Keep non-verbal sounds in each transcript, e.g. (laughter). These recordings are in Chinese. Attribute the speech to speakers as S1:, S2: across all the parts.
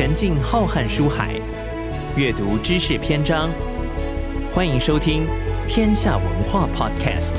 S1: 沉浸浩瀚书海，阅读知识篇章。欢迎收听《天下文化 Podcast》。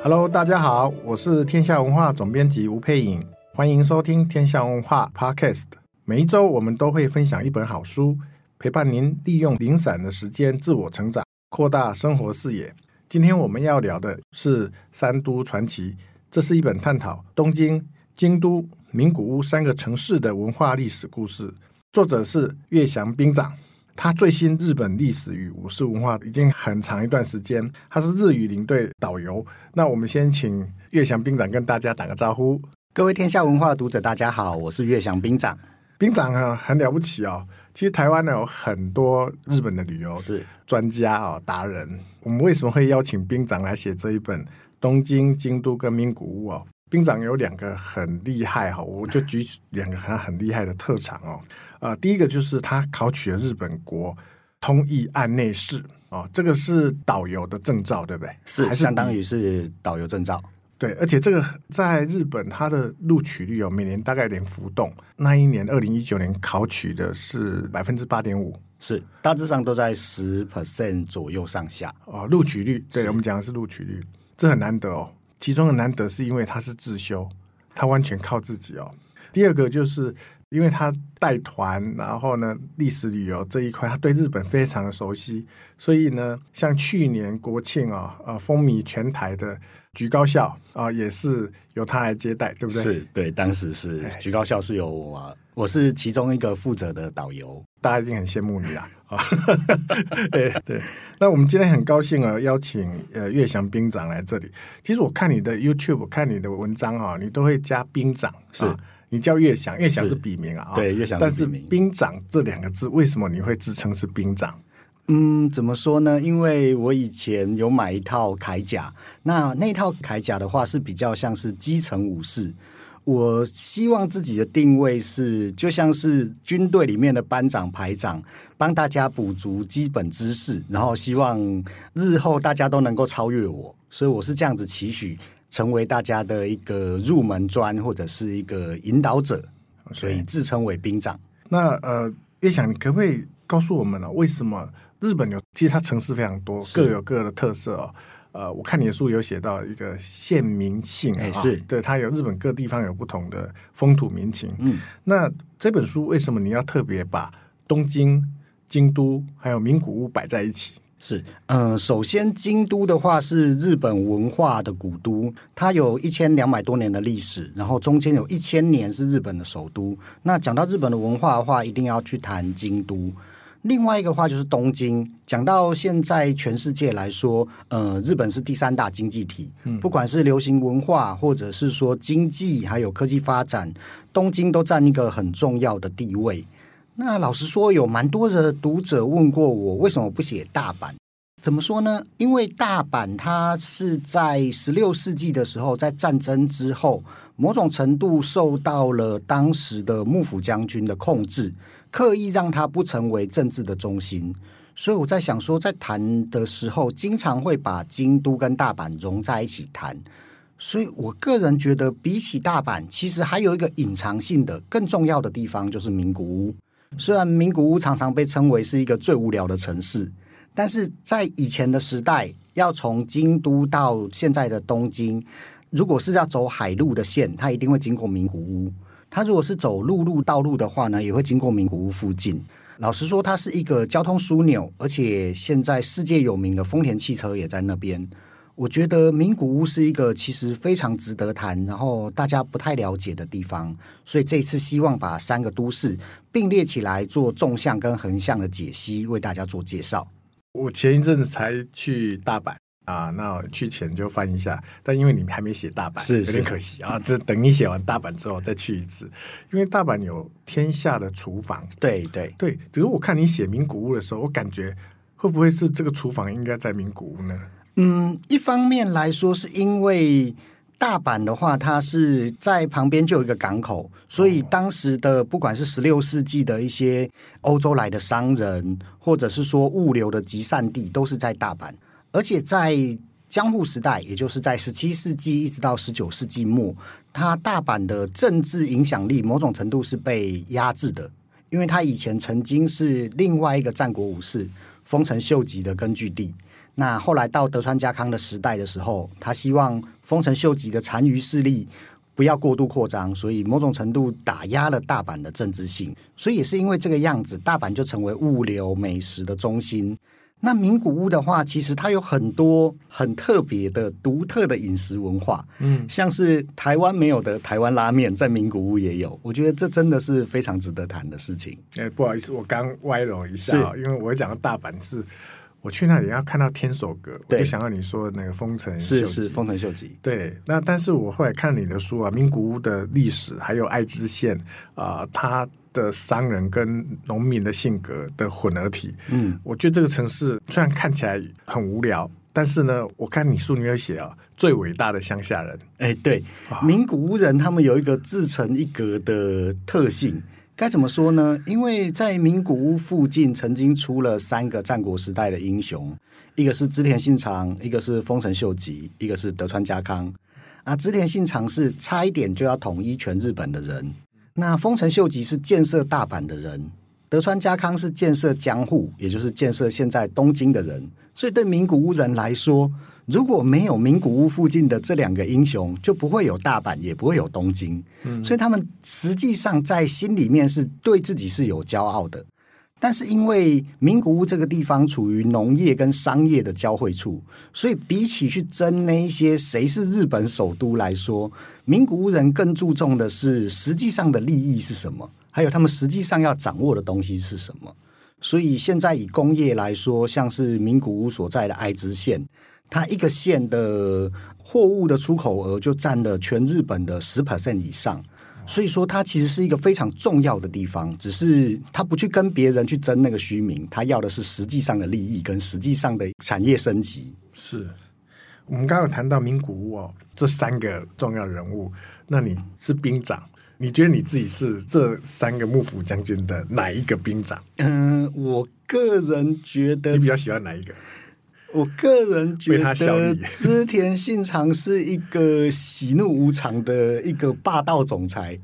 S2: Hello，大家好，我是天下文化总编辑吴佩颖，欢迎收听《天下文化 Podcast》。每一周我们都会分享一本好书，陪伴您利用零散的时间自我成长，扩大生活视野。今天我们要聊的是《三都传奇》，这是一本探讨东京、京都、名古屋三个城市的文化历史故事。作者是岳祥兵长。他最新日本历史与武士文化已经很长一段时间，他是日语领队导游。那我们先请岳祥兵长跟大家打个招呼。
S3: 各位天下文化读者，大家好，我是岳祥兵长。
S2: 兵长啊，很了不起哦。其实台湾呢有很多日本的旅游是专家啊、哦、达人。我们为什么会邀请兵长来写这一本《东京、京都跟名古屋》哦？兵长有两个很厉害哈，我就举两个很很厉害的特长哦。呃，第一个就是他考取了日本国通译案内士哦，这个是导游的证照，对不对？
S3: 是，还是相当于是导游证照。
S2: 对，而且这个在日本，它的录取率哦每年大概有点浮动。那一年，二零一九年考取的是百分之八点五，
S3: 是大致上都在十 percent 左右上下
S2: 哦。录取率，对我们讲的是录取率，这很难得哦。其中的难得是因为他是自修，他完全靠自己哦。第二个就是。因为他带团，然后呢，历史旅游这一块，他对日本非常的熟悉，所以呢，像去年国庆啊，呃，风靡全台的菊高校啊，也是由他来接待，对不对？
S3: 是对，当时是菊高校是由我，我是其中一个负责的导游，
S2: 大家已经很羡慕你了 (laughs) 啊。对对，那我们今天很高兴啊，邀请呃月祥兵长来这里。其实我看你的 YouTube，看你的文章啊，你都会加兵长是。啊你叫岳翔，岳翔是笔名啊，
S3: 对，岳翔。
S2: 但是兵长这两个字，为什么你会自称是兵长？
S3: 嗯，怎么说呢？因为我以前有买一套铠甲，那那套铠甲的话是比较像是基层武士。我希望自己的定位是，就像是军队里面的班长、排长，帮大家补足基本知识，然后希望日后大家都能够超越我。所以我是这样子期许。成为大家的一个入门砖或者是一个引导者.所以自称为兵长。
S2: 那呃，叶翔，你可不可以告诉我们呢？为什么日本有？其实它城市非常多，各有各的特色哦。呃，我看你的书有写到一个县民性啊，是对它有日本各地方有不同的风土民情。嗯，那这本书为什么你要特别把东京、京都还有名古屋摆在一起？
S3: 是，嗯、呃，首先京都的话是日本文化的古都，它有一千两百多年的历史，然后中间有一千年是日本的首都。那讲到日本的文化的话，一定要去谈京都。另外一个话就是东京，讲到现在全世界来说，呃，日本是第三大经济体，不管是流行文化或者是说经济还有科技发展，东京都占一个很重要的地位。那老实说，有蛮多的读者问过我，为什么不写大阪？怎么说呢？因为大阪它是在十六世纪的时候，在战争之后，某种程度受到了当时的幕府将军的控制，刻意让它不成为政治的中心。所以我在想说，在谈的时候，经常会把京都跟大阪融在一起谈。所以我个人觉得，比起大阪，其实还有一个隐藏性的、更重要的地方，就是名古屋。虽然名古屋常常被称为是一个最无聊的城市，但是在以前的时代，要从京都到现在的东京，如果是要走海路的线，它一定会经过名古屋；它如果是走陆路道路的话呢，也会经过名古屋附近。老实说，它是一个交通枢纽，而且现在世界有名的丰田汽车也在那边。我觉得名古屋是一个其实非常值得谈，然后大家不太了解的地方，所以这一次希望把三个都市并列起来做纵向跟横向的解析，为大家做介绍。
S2: 我前一阵子才去大阪，啊，那我去前就翻一下。但因为你还没写大阪，
S3: 是，是
S2: 有点可惜啊。这等你写完大阪之后再去一次，因为大阪有天下的厨房。
S3: 对对
S2: 对，只是我看你写名古屋的时候，我感觉会不会是这个厨房应该在名古屋呢？
S3: 嗯，一方面来说是因为。大阪的话，它是在旁边就有一个港口，所以当时的不管是十六世纪的一些欧洲来的商人，或者是说物流的集散地，都是在大阪。而且在江户时代，也就是在十七世纪一直到十九世纪末，它大阪的政治影响力某种程度是被压制的，因为它以前曾经是另外一个战国武士丰臣秀吉的根据地。那后来到德川家康的时代的时候，他希望丰臣秀吉的残余势力不要过度扩张，所以某种程度打压了大阪的政治性。所以也是因为这个样子，大阪就成为物流美食的中心。那名古屋的话，其实它有很多很特别的、独特的饮食文化，嗯，像是台湾没有的台湾拉面，在名古屋也有。我觉得这真的是非常值得谈的事情。
S2: 哎，不好意思，我刚歪楼一下，因为我讲的大阪是。我去那里要看到天守阁，我就想到你说的那个丰臣秀吉，
S3: 是是丰臣秀吉。
S2: 对，那但是我后来看你的书啊，名古屋的历史，还有爱知县啊，他、呃、的商人跟农民的性格的混合体。嗯，我觉得这个城市虽然看起来很无聊，但是呢，我看你书里面写啊，最伟大的乡下人。
S3: 哎，对，啊、名古屋人他们有一个自成一格的特性。该怎么说呢？因为在名古屋附近曾经出了三个战国时代的英雄，一个是织田信长，一个是丰臣秀吉，一个是德川家康。啊，织田信长是差一点就要统一全日本的人，那丰臣秀吉是建设大阪的人，德川家康是建设江户，也就是建设现在东京的人。所以对名古屋人来说，如果没有名古屋附近的这两个英雄，就不会有大阪，也不会有东京。嗯，所以他们实际上在心里面是对自己是有骄傲的。但是因为名古屋这个地方处于农业跟商业的交汇处，所以比起去争那一些谁是日本首都来说，名古屋人更注重的是实际上的利益是什么，还有他们实际上要掌握的东西是什么。所以现在以工业来说，像是名古屋所在的爱知县。它一个县的货物的出口额就占了全日本的十 percent 以上，所以说它其实是一个非常重要的地方。只是他不去跟别人去争那个虚名，他要的是实际上的利益跟实际上的产业升级。
S2: 是我们刚刚有谈到名古屋哦，这三个重要人物。那你是兵长，你觉得你自己是这三个幕府将军的哪一个兵长？
S3: 嗯，我个人觉得
S2: 你比较喜欢哪一个？
S3: 我个人觉得织田信长是一个喜怒无常的一个霸道总裁，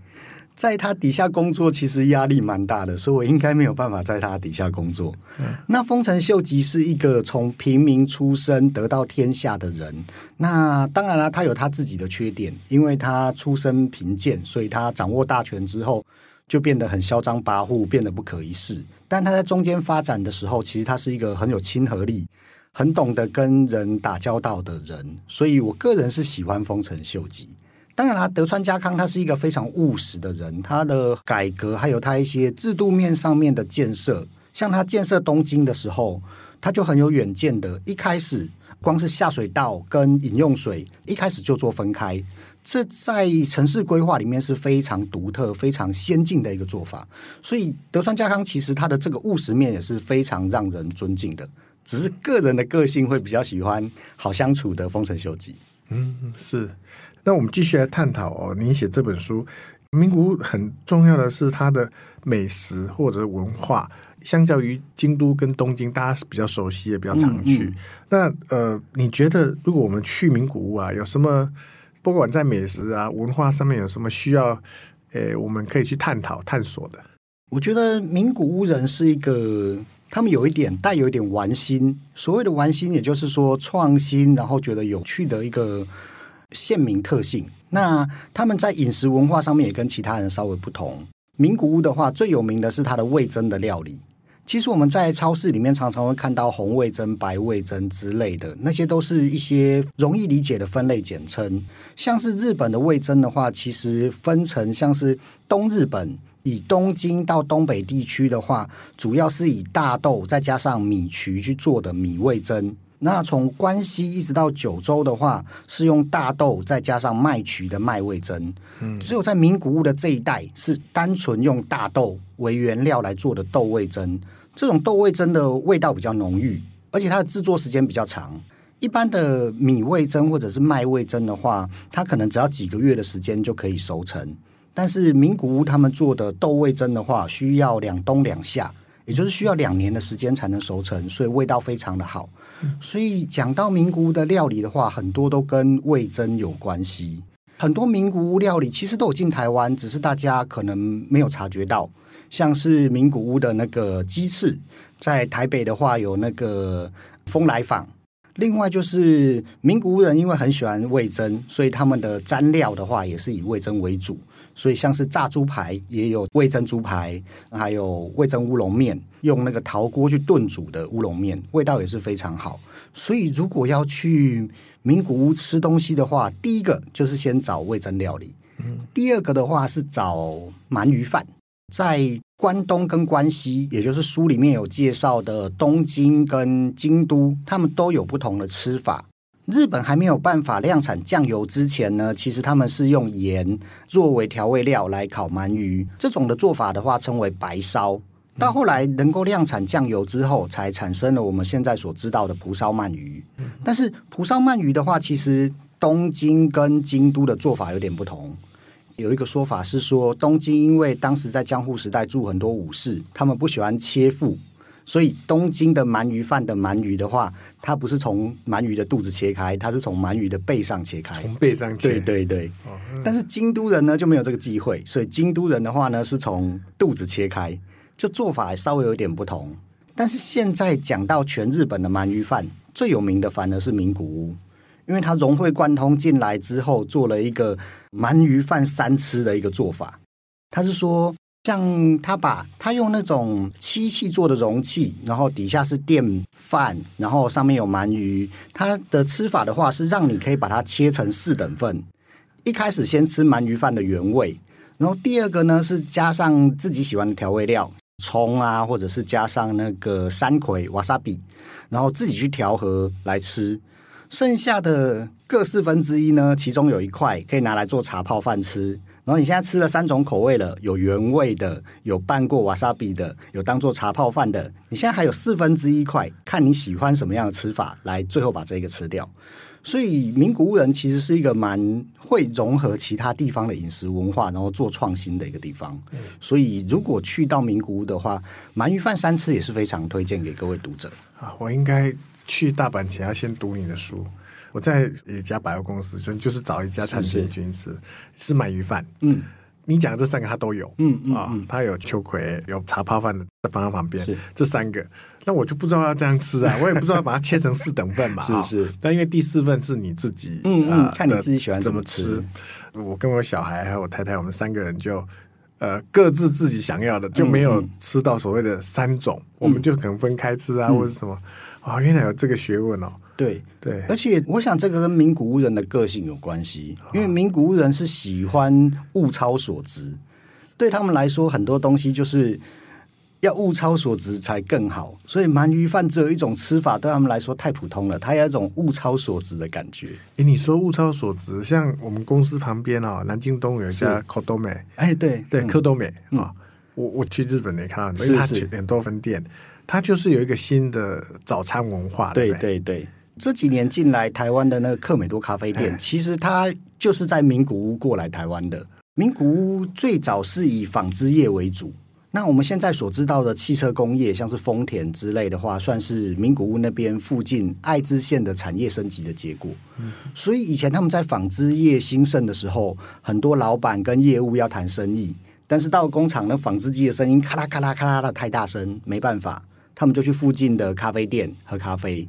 S3: 在他底下工作其实压力蛮大的，所以我应该没有办法在他底下工作。嗯、那丰臣秀吉是一个从平民出身得到天下的人，那当然了，他有他自己的缺点，因为他出身贫贱，所以他掌握大权之后就变得很嚣张跋扈，变得不可一世。但他在中间发展的时候，其实他是一个很有亲和力。很懂得跟人打交道的人，所以我个人是喜欢丰臣秀吉。当然啦，德川家康他是一个非常务实的人，他的改革还有他一些制度面上面的建设，像他建设东京的时候，他就很有远见的。一开始光是下水道跟饮用水，一开始就做分开，这在城市规划里面是非常独特、非常先进的一个做法。所以德川家康其实他的这个务实面也是非常让人尊敬的。只是个人的个性会比较喜欢好相处的丰臣秀吉。
S2: 嗯，是。那我们继续来探讨哦。您写这本书，名古屋很重要的是它的美食或者文化，相较于京都跟东京，大家比较熟悉也比较常去。嗯嗯、那呃，你觉得如果我们去名古屋啊，有什么不管在美食啊文化上面有什么需要，诶，我们可以去探讨探索的？
S3: 我觉得名古屋人是一个。他们有一点带有一点玩心，所谓的玩心，也就是说创新，然后觉得有趣的一个鲜明特性。那他们在饮食文化上面也跟其他人稍微不同。名古屋的话，最有名的是它的味噌的料理。其实我们在超市里面常常会看到红味噌、白味噌之类的，那些都是一些容易理解的分类简称。像是日本的味噌的话，其实分成像是东日本。以东京到东北地区的话，主要是以大豆再加上米曲去做的米味噌。那从关西一直到九州的话，是用大豆再加上麦曲的麦味噌。嗯，只有在名古屋的这一带是单纯用大豆为原料来做的豆味噌。这种豆味噌的味道比较浓郁，而且它的制作时间比较长。一般的米味噌或者是麦味噌的话，它可能只要几个月的时间就可以熟成。但是名古屋他们做的豆味噌的话，需要两冬两夏，也就是需要两年的时间才能熟成，所以味道非常的好。所以讲到名古屋的料理的话，很多都跟味噌有关系。很多名古屋料理其实都有进台湾，只是大家可能没有察觉到。像是名古屋的那个鸡翅，在台北的话有那个风来坊。另外就是名古屋人因为很喜欢味噌，所以他们的蘸料的话也是以味噌为主。所以像是炸猪排也有味噌猪排，还有味噌乌龙面，用那个陶锅去炖煮的乌龙面，味道也是非常好。所以如果要去名古屋吃东西的话，第一个就是先找味噌料理，嗯，第二个的话是找鳗鱼饭。在关东跟关西，也就是书里面有介绍的东京跟京都，他们都有不同的吃法。日本还没有办法量产酱油之前呢，其实他们是用盐作为调味料来烤鳗鱼，这种的做法的话称为白烧。到后来能够量产酱油之后，才产生了我们现在所知道的蒲烧鳗鱼。但是蒲烧鳗鱼的话，其实东京跟京都的做法有点不同。有一个说法是说，东京因为当时在江户时代住很多武士，他们不喜欢切腹，所以东京的鳗鱼饭的鳗鱼的话，它不是从鳗鱼的肚子切开，它是从鳗鱼的背上切开，
S2: 从背上切。
S3: 对对对。哦嗯、但是京都人呢就没有这个忌讳，所以京都人的话呢是从肚子切开，就做法稍微有点不同。但是现在讲到全日本的鳗鱼饭，最有名的反而是名古屋。因为它融会贯通进来之后，做了一个鳗鱼饭三吃的一个做法。他是说，像他把他用那种漆器做的容器，然后底下是电饭，然后上面有鳗鱼。他的吃法的话，是让你可以把它切成四等份。一开始先吃鳗鱼饭的原味，然后第二个呢是加上自己喜欢的调味料，葱啊，或者是加上那个山葵、瓦萨比，然后自己去调和来吃。剩下的各四分之一呢，其中有一块可以拿来做茶泡饭吃。然后你现在吃了三种口味了，有原味的，有拌过瓦萨比的，有当做茶泡饭的。你现在还有四分之一块，看你喜欢什么样的吃法，来最后把这个吃掉。所以名古屋人其实是一个蛮会融合其他地方的饮食文化，然后做创新的一个地方。所以如果去到名古屋的话，鳗鱼饭三吃也是非常推荐给各位读者
S2: 啊。我应该。去大阪前要先读你的书。我在一家百货公司，就就是找一家餐厅去吃，是鳗鱼饭。嗯，你讲的这三个他都有。嗯嗯啊，他有秋葵，有茶泡饭的放在旁边。这三个，那我就不知道要这样吃啊，(laughs) 我也不知道要把它切成四等份嘛。是是。但因为第四份是你自己，嗯嗯，看你自己喜欢怎么吃。我跟我小孩还有我太太，我们三个人就呃各自自己想要的，就没有吃到所谓的三种，我们就可能分开吃啊，或者什么。啊、哦，原来有这个学问哦！
S3: 对对，而且我想这个跟名古屋人的个性有关系，因为名古屋人是喜欢物超所值，对他们来说很多东西就是要物超所值才更好，所以鳗鱼饭只有一种吃法，对他们来说太普通了，它有一种物超所值的感觉。
S2: 哎，你说物超所值，像我们公司旁边哦，南京东有一家可多美，哎，对对，可多美啊，我我去日本也看到，因为它很多分店。它就是有一个新的早餐文化，对对对。
S3: 这几年进来台湾的那个克美多咖啡店，其实它就是在名古屋过来台湾的。名古屋最早是以纺织业为主，那我们现在所知道的汽车工业，像是丰田之类的话，算是名古屋那边附近爱知县的产业升级的结果。所以以前他们在纺织业兴盛的时候，很多老板跟业务要谈生意，但是到工厂那纺织机的声音咔啦咔啦咔啦的太大声，没办法。他们就去附近的咖啡店喝咖啡。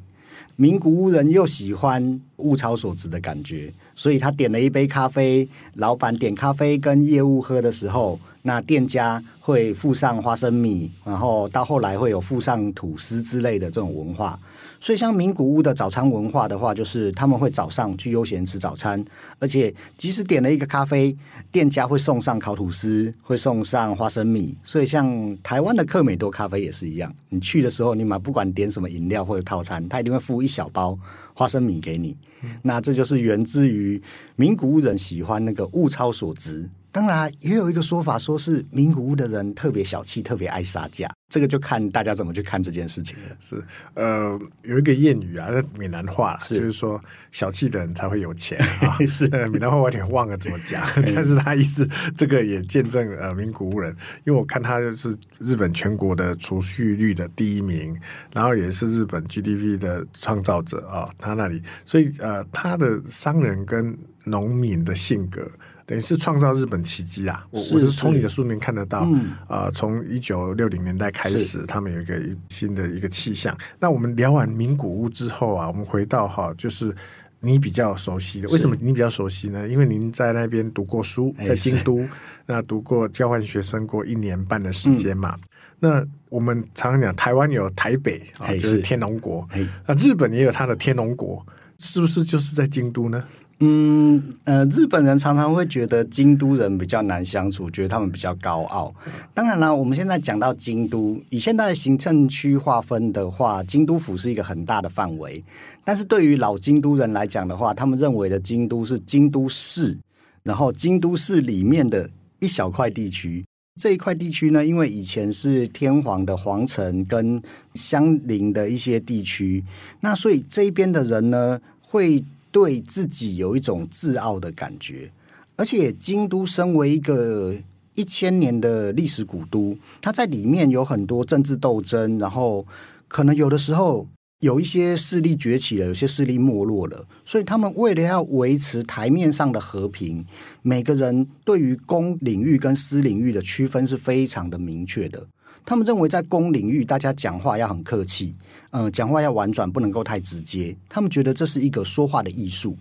S3: 名古屋人又喜欢物超所值的感觉，所以他点了一杯咖啡。老板点咖啡跟业务喝的时候，那店家会附上花生米，然后到后来会有附上吐司之类的这种文化。所以像名古屋的早餐文化的话，就是他们会早上去悠闲吃早餐，而且即使点了一个咖啡，店家会送上烤吐司，会送上花生米。所以像台湾的客美多咖啡也是一样，你去的时候，你买不管点什么饮料或者套餐，他一定会附一小包花生米给你。那这就是源自于名古屋人喜欢那个物超所值。当然，也有一个说法，说是名古屋的人特别小气，特别爱杀价。这个就看大家怎么去看这件事情了。
S2: 是，呃，有一个谚语啊，闽南话是就是说小气的人才会有钱啊。(laughs) 是，闽南话我有点忘了怎么讲，(laughs) (laughs) 但是他意思这个也见证呃名古屋人，因为我看他就是日本全国的储蓄率的第一名，然后也是日本 GDP 的创造者啊。他那里，所以呃，他的商人跟农民的性格。等于是创造日本奇迹啊！我我是从你的书里面看得到，呃，从一九六零年代开始，他们有一个新的一个气象。那我们聊完名古屋之后啊，我们回到哈，就是你比较熟悉的，为什么你比较熟悉呢？因为您在那边读过书，在京都，那读过交换学生过一年半的时间嘛。嗯、那我们常常讲台湾有台北啊，就是天龙国，那日本也有它的天龙国，是不是就是在京都呢？
S3: 嗯呃，日本人常常会觉得京都人比较难相处，觉得他们比较高傲。当然了，我们现在讲到京都，以现在的行政区划分的话，京都府是一个很大的范围。但是对于老京都人来讲的话，他们认为的京都是京都市，然后京都市里面的一小块地区。这一块地区呢，因为以前是天皇的皇城跟相邻的一些地区，那所以这边的人呢会。对自己有一种自傲的感觉，而且京都身为一个一千年的历史古都，它在里面有很多政治斗争，然后可能有的时候有一些势力崛起了，有些势力没落了，所以他们为了要维持台面上的和平，每个人对于公领域跟私领域的区分是非常的明确的。他们认为在公领域，大家讲话要很客气，嗯、呃，讲话要婉转，不能够太直接。他们觉得这是一个说话的艺术，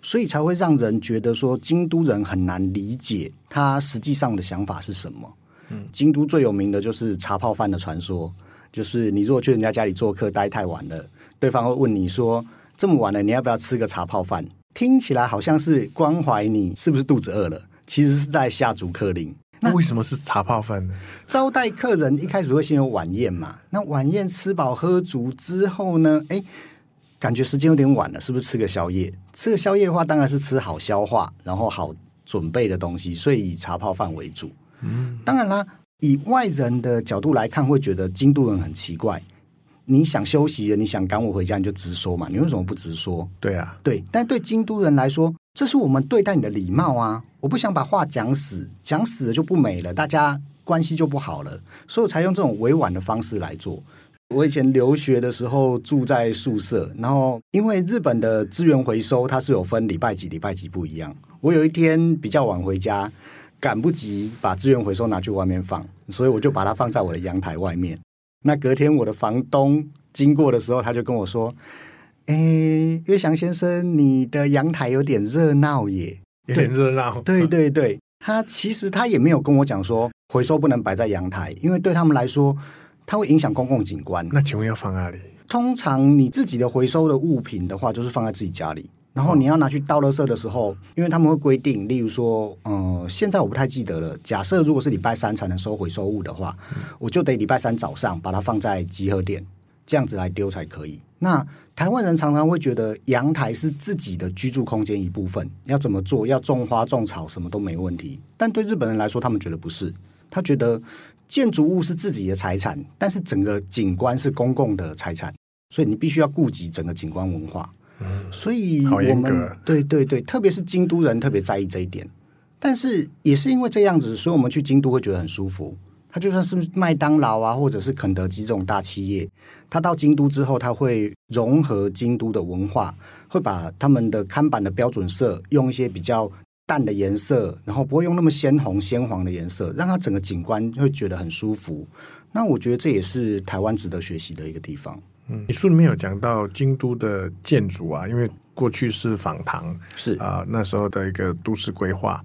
S3: 所以才会让人觉得说京都人很难理解他实际上的想法是什么。嗯，京都最有名的就是茶泡饭的传说，就是你如果去人家家里做客待太晚了，对方会问你说：“这么晚了，你要不要吃个茶泡饭？”听起来好像是关怀你是不是肚子饿了，其实是在下逐客令。
S2: 那为什么是茶泡饭呢？
S3: 招待客人一开始会先有晚宴嘛，那晚宴吃饱喝足之后呢，哎，感觉时间有点晚了，是不是吃个宵夜？吃个宵夜的话，当然是吃好消化，然后好准备的东西，所以以茶泡饭为主。嗯，当然啦，以外人的角度来看，会觉得京都人很奇怪。你想休息了，你想赶我回家，你就直说嘛，你为什么不直说？
S2: 对啊，
S3: 对，但对京都人来说，这是我们对待你的礼貌啊。我不想把话讲死，讲死了就不美了，大家关系就不好了，所以我才用这种委婉的方式来做。我以前留学的时候住在宿舍，然后因为日本的资源回收它是有分礼拜几礼拜几不一样。我有一天比较晚回家，赶不及把资源回收拿去外面放，所以我就把它放在我的阳台外面。那隔天我的房东经过的时候，他就跟我说：“诶，岳翔先生，你的阳台有点热闹耶。”
S2: 有点热闹，
S3: 对对对，他其实他也没有跟我讲说回收不能摆在阳台，因为对他们来说，它会影响公共景观。
S2: 那请问要放哪里？
S3: 通常你自己的回收的物品的话，就是放在自己家里。然后你要拿去倒垃圾的时候，因为他们会规定，例如说，嗯、呃，现在我不太记得了。假设如果是礼拜三才能收回收物的话，嗯、我就得礼拜三早上把它放在集合点，这样子来丢才可以。那台湾人常常会觉得阳台是自己的居住空间一部分，要怎么做？要种花种草什么都没问题。但对日本人来说，他们觉得不是，他觉得建筑物是自己的财产，但是整个景观是公共的财产，所以你必须要顾及整个景观文化。嗯，所以我们对对对，特别是京都人特别在意这一点。但是也是因为这样子，所以我们去京都会觉得很舒服。他就算是麦当劳啊，或者是肯德基这种大企业，他到京都之后，他会融合京都的文化，会把他们的看板的标准色用一些比较淡的颜色，然后不会用那么鲜红鲜黄的颜色，让它整个景观会觉得很舒服。那我觉得这也是台湾值得学习的一个地方。
S2: 嗯，你书里面有讲到京都的建筑啊，因为过去是坊堂，是啊，那时候的一个都市规划。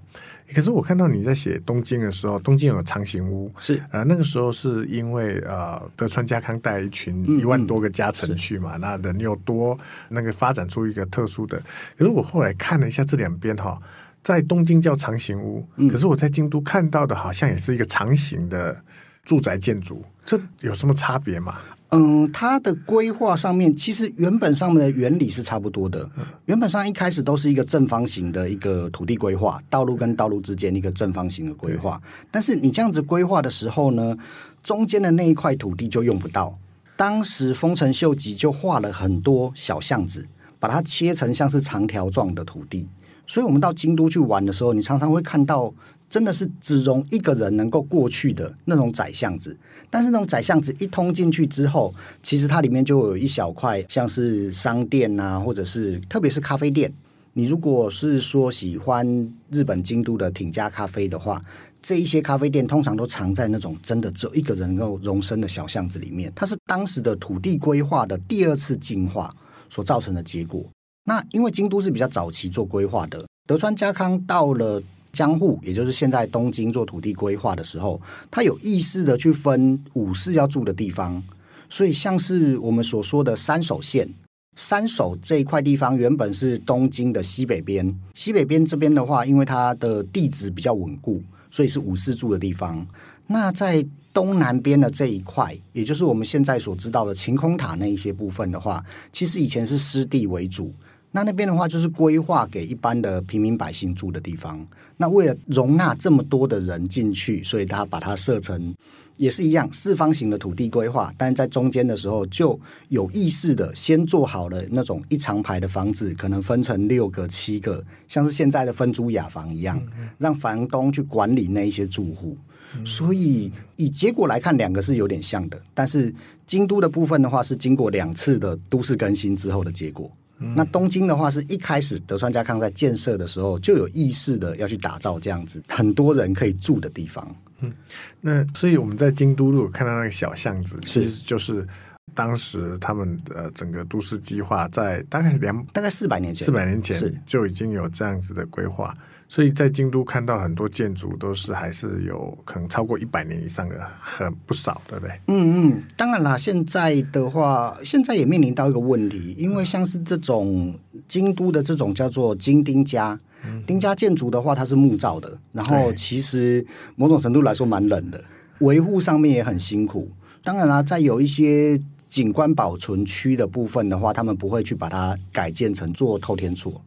S2: 可是我看到你在写东京的时候，东京有长形屋，
S3: 是
S2: 呃那个时候是因为呃德川家康带一群一万多个家臣去嘛，嗯嗯、那人又多，那个发展出一个特殊的。可是我后来看了一下这两边哈，在东京叫长形屋，可是我在京都看到的好像也是一个长形的住宅建筑，这有什么差别吗？
S3: 嗯，它的规划上面其实原本上面的原理是差不多的。原本上一开始都是一个正方形的一个土地规划，道路跟道路之间一个正方形的规划。但是你这样子规划的时候呢，中间的那一块土地就用不到。当时丰臣秀吉就画了很多小巷子，把它切成像是长条状的土地。所以我们到京都去玩的时候，你常常会看到。真的是只容一个人能够过去的那种窄巷子，但是那种窄巷子一通进去之后，其实它里面就有一小块像是商店啊，或者是特别是咖啡店。你如果是说喜欢日本京都的町家咖啡的话，这一些咖啡店通常都藏在那种真的只有一个人能够容身的小巷子里面。它是当时的土地规划的第二次进化所造成的结果。那因为京都是比较早期做规划的，德川家康到了。江户，也就是现在东京做土地规划的时候，他有意识的去分武士要住的地方，所以像是我们所说的三手线，三手这一块地方原本是东京的西北边，西北边这边的话，因为它的地质比较稳固，所以是武士住的地方。那在东南边的这一块，也就是我们现在所知道的晴空塔那一些部分的话，其实以前是湿地为主。那那边的话，就是规划给一般的平民百姓住的地方。那为了容纳这么多的人进去，所以他把它设成也是一样四方形的土地规划。但是在中间的时候，就有意识的先做好了那种一长排的房子，可能分成六个、七个，像是现在的分租雅房一样，让房东去管理那一些住户。所以以结果来看，两个是有点像的。但是京都的部分的话，是经过两次的都市更新之后的结果。那东京的话，是一开始德川家康在建设的时候就有意识的要去打造这样子很多人可以住的地方。
S2: 嗯，那所以我们在京都如果看到那个小巷子，其实就是当时他们的整个都市计划在大概两
S3: 大概四百年前，
S2: 四百年前就已经有这样子的规划。所以在京都看到很多建筑都是还是有可能超过一百年以上的，很不少，对不对？
S3: 嗯嗯，当然啦，现在的话，现在也面临到一个问题，因为像是这种京都的这种叫做金丁家，丁家建筑的话，它是木造的，然后其实某种程度来说蛮冷的，维护上面也很辛苦。当然啦，在有一些景观保存区的部分的话，他们不会去把它改建成做透天厝。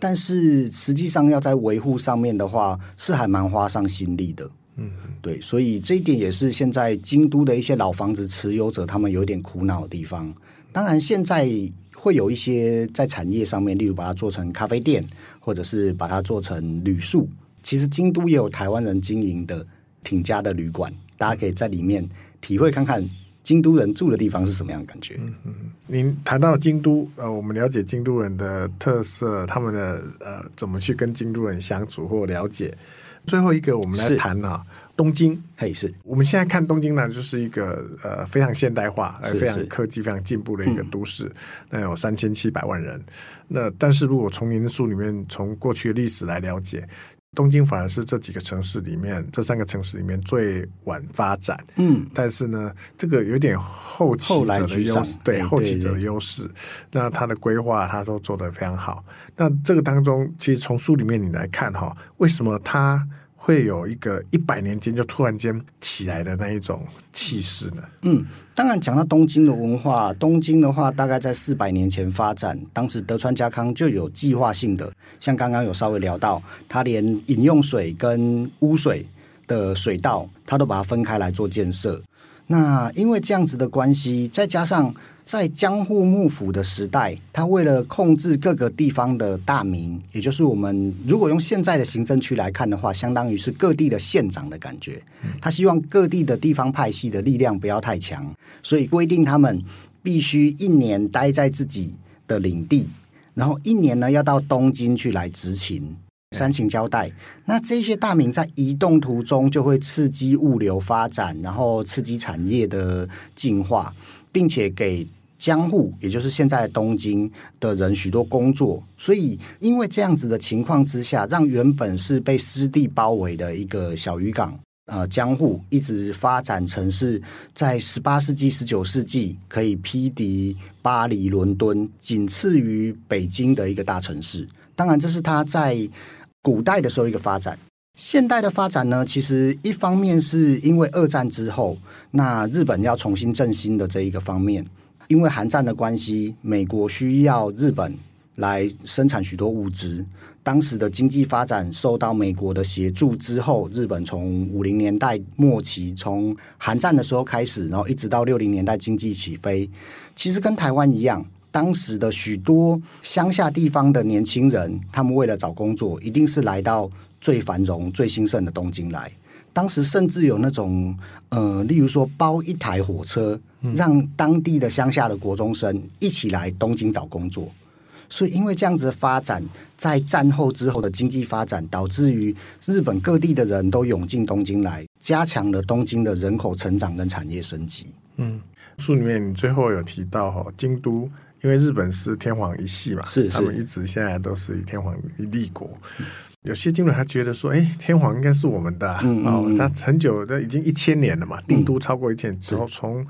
S3: 但是实际上要在维护上面的话，是还蛮花上心力的。嗯，对，所以这一点也是现在京都的一些老房子持有者他们有点苦恼的地方。当然，现在会有一些在产业上面，例如把它做成咖啡店，或者是把它做成旅宿。其实京都也有台湾人经营的挺家的旅馆，大家可以在里面体会看看。京都人住的地方是什么样的感觉？
S2: 嗯嗯，您谈到京都，呃，我们了解京都人的特色，他们的呃，怎么去跟京都人相处或了解。最后一个，我们来谈啊，东京。
S3: 嘿，是
S2: 我们现在看东京呢，就是一个呃非常现代化、而非常科技非常进步的一个都市。那有三千七百万人。那但是如果从您的书里面，从过去的历史来了解。东京反而是这几个城市里面，这三个城市里面最晚发展。嗯，但是呢，这个有点后起者的优势，对后起者的优势。那它的规划，它都做得非常好。那这个当中，其实从书里面你来看哈，为什么它？会有一个一百年间就突然间起来的那一种气势呢？
S3: 嗯，当然讲到东京的文化，东京的话大概在四百年前发展，当时德川家康就有计划性的，像刚刚有稍微聊到，他连饮用水跟污水的水道，他都把它分开来做建设。那因为这样子的关系，再加上。在江户幕府的时代，他为了控制各个地方的大名，也就是我们如果用现在的行政区来看的话，相当于是各地的县长的感觉。他希望各地的地方派系的力量不要太强，所以规定他们必须一年待在自己的领地，然后一年呢要到东京去来执勤、山勤交代。那这些大名在移动途中就会刺激物流发展，然后刺激产业的进化，并且给江户，也就是现在东京的人许多工作，所以因为这样子的情况之下，让原本是被湿地包围的一个小渔港，呃，江户一直发展成是在十八世纪、十九世纪可以匹敌巴黎、伦敦，仅次于北京的一个大城市。当然，这是他在古代的时候一个发展。现代的发展呢，其实一方面是因为二战之后，那日本要重新振兴的这一个方面。因为韩战的关系，美国需要日本来生产许多物资。当时的经济发展受到美国的协助之后，日本从五零年代末期，从韩战的时候开始，然后一直到六零年代经济起飞。其实跟台湾一样，当时的许多乡下地方的年轻人，他们为了找工作，一定是来到最繁荣、最兴盛的东京来。当时甚至有那种，呃，例如说包一台火车，让当地的乡下的国中生一起来东京找工作。所以，因为这样子的发展，在战后之后的经济发展，导致于日本各地的人都涌进东京来，加强了东京的人口成长跟产业升级。
S2: 嗯，书里面你最后有提到哈，京都因为日本是天皇一系嘛，
S3: 是，是
S2: 他们一直现在都是以天皇一立国。嗯有些京都人他觉得说，哎，天皇应该是我们的、啊哦，他很久的已经一千年了嘛，定都超过一千，之、嗯、后从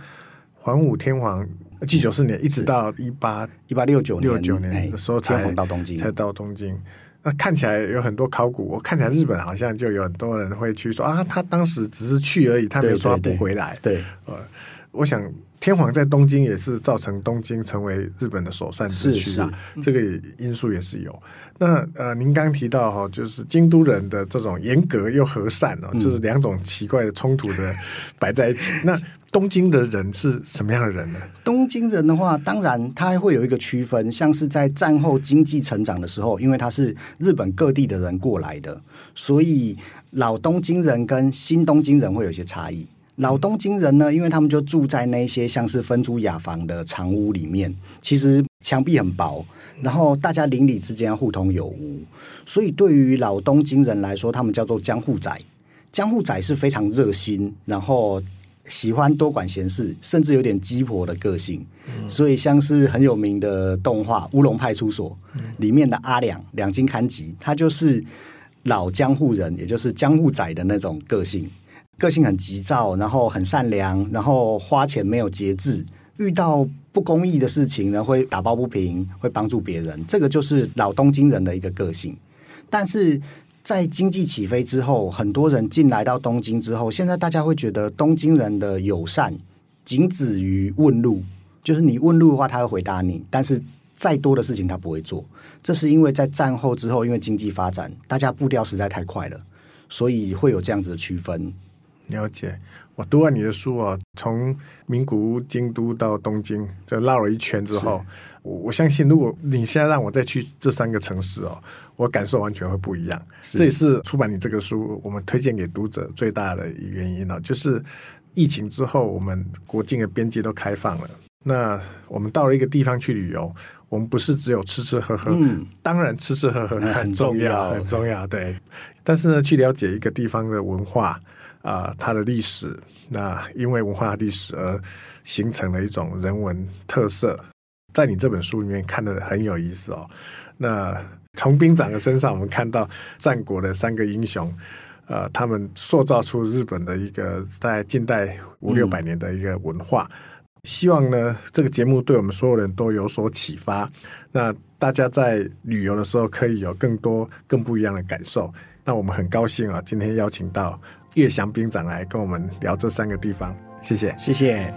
S2: 桓武天皇继九四年一直到一八
S3: 一八六九
S2: 六九年的时候才
S3: 到东京，
S2: 才到东京。那看起来有很多考古，我看起来日本好像就有很多人会去说啊，他当时只是去而已，他没有说他不回
S3: 来。对，
S2: 呃，我想天皇在东京也是造成东京成为日本的首善之区啊，这个因素也是有。那呃，您刚提到哈，就是京都人的这种严格又和善哦，就是两种奇怪的冲突的摆在一起。嗯、那东京的人是什么样的人呢？
S3: 东京人的话，当然他还会有一个区分，像是在战后经济成长的时候，因为他是日本各地的人过来的，所以老东京人跟新东京人会有一些差异。老东京人呢，因为他们就住在那些像是分租雅房的长屋里面，其实墙壁很薄。然后大家邻里之间互通有无，所以对于老东京人来说，他们叫做江户仔。江户仔是非常热心，然后喜欢多管闲事，甚至有点鸡婆的个性。嗯、所以像是很有名的动画《乌龙派出所》里面的阿两两金刊吉，他就是老江户人，也就是江户仔的那种个性，个性很急躁，然后很善良，然后花钱没有节制。遇到不公义的事情呢，会打抱不平，会帮助别人，这个就是老东京人的一个个性。但是在经济起飞之后，很多人进来到东京之后，现在大家会觉得东京人的友善仅止于问路，就是你问路的话，他会回答你，但是再多的事情他不会做。这是因为在战后之后，因为经济发展，大家步调实在太快了，所以会有这样子的区分。
S2: 了解。我读完你的书哦，从名古屋、京都到东京，就绕了一圈之后，我我相信，如果你现在让我再去这三个城市哦，我感受完全会不一样。这也是出版你这个书，我们推荐给读者最大的原因哦，就是疫情之后，我们国境的边界都开放了，那我们到了一个地方去旅游，我们不是只有吃吃喝喝，嗯，当然吃吃喝喝很重要，很重要，对。但是呢，去了解一个地方的文化。啊、它的历史，那因为文化历史而形成了一种人文特色，在你这本书里面看得很有意思哦。那从兵长的身上，我们看到战国的三个英雄，呃，他们塑造出日本的一个在近代五六百年的一个文化。希望呢，这个节目对我们所有人都有所启发。那大家在旅游的时候，可以有更多更不一样的感受。那我们很高兴啊，今天邀请到。岳翔兵长来跟我们聊这三个地方，谢谢，
S3: 谢谢。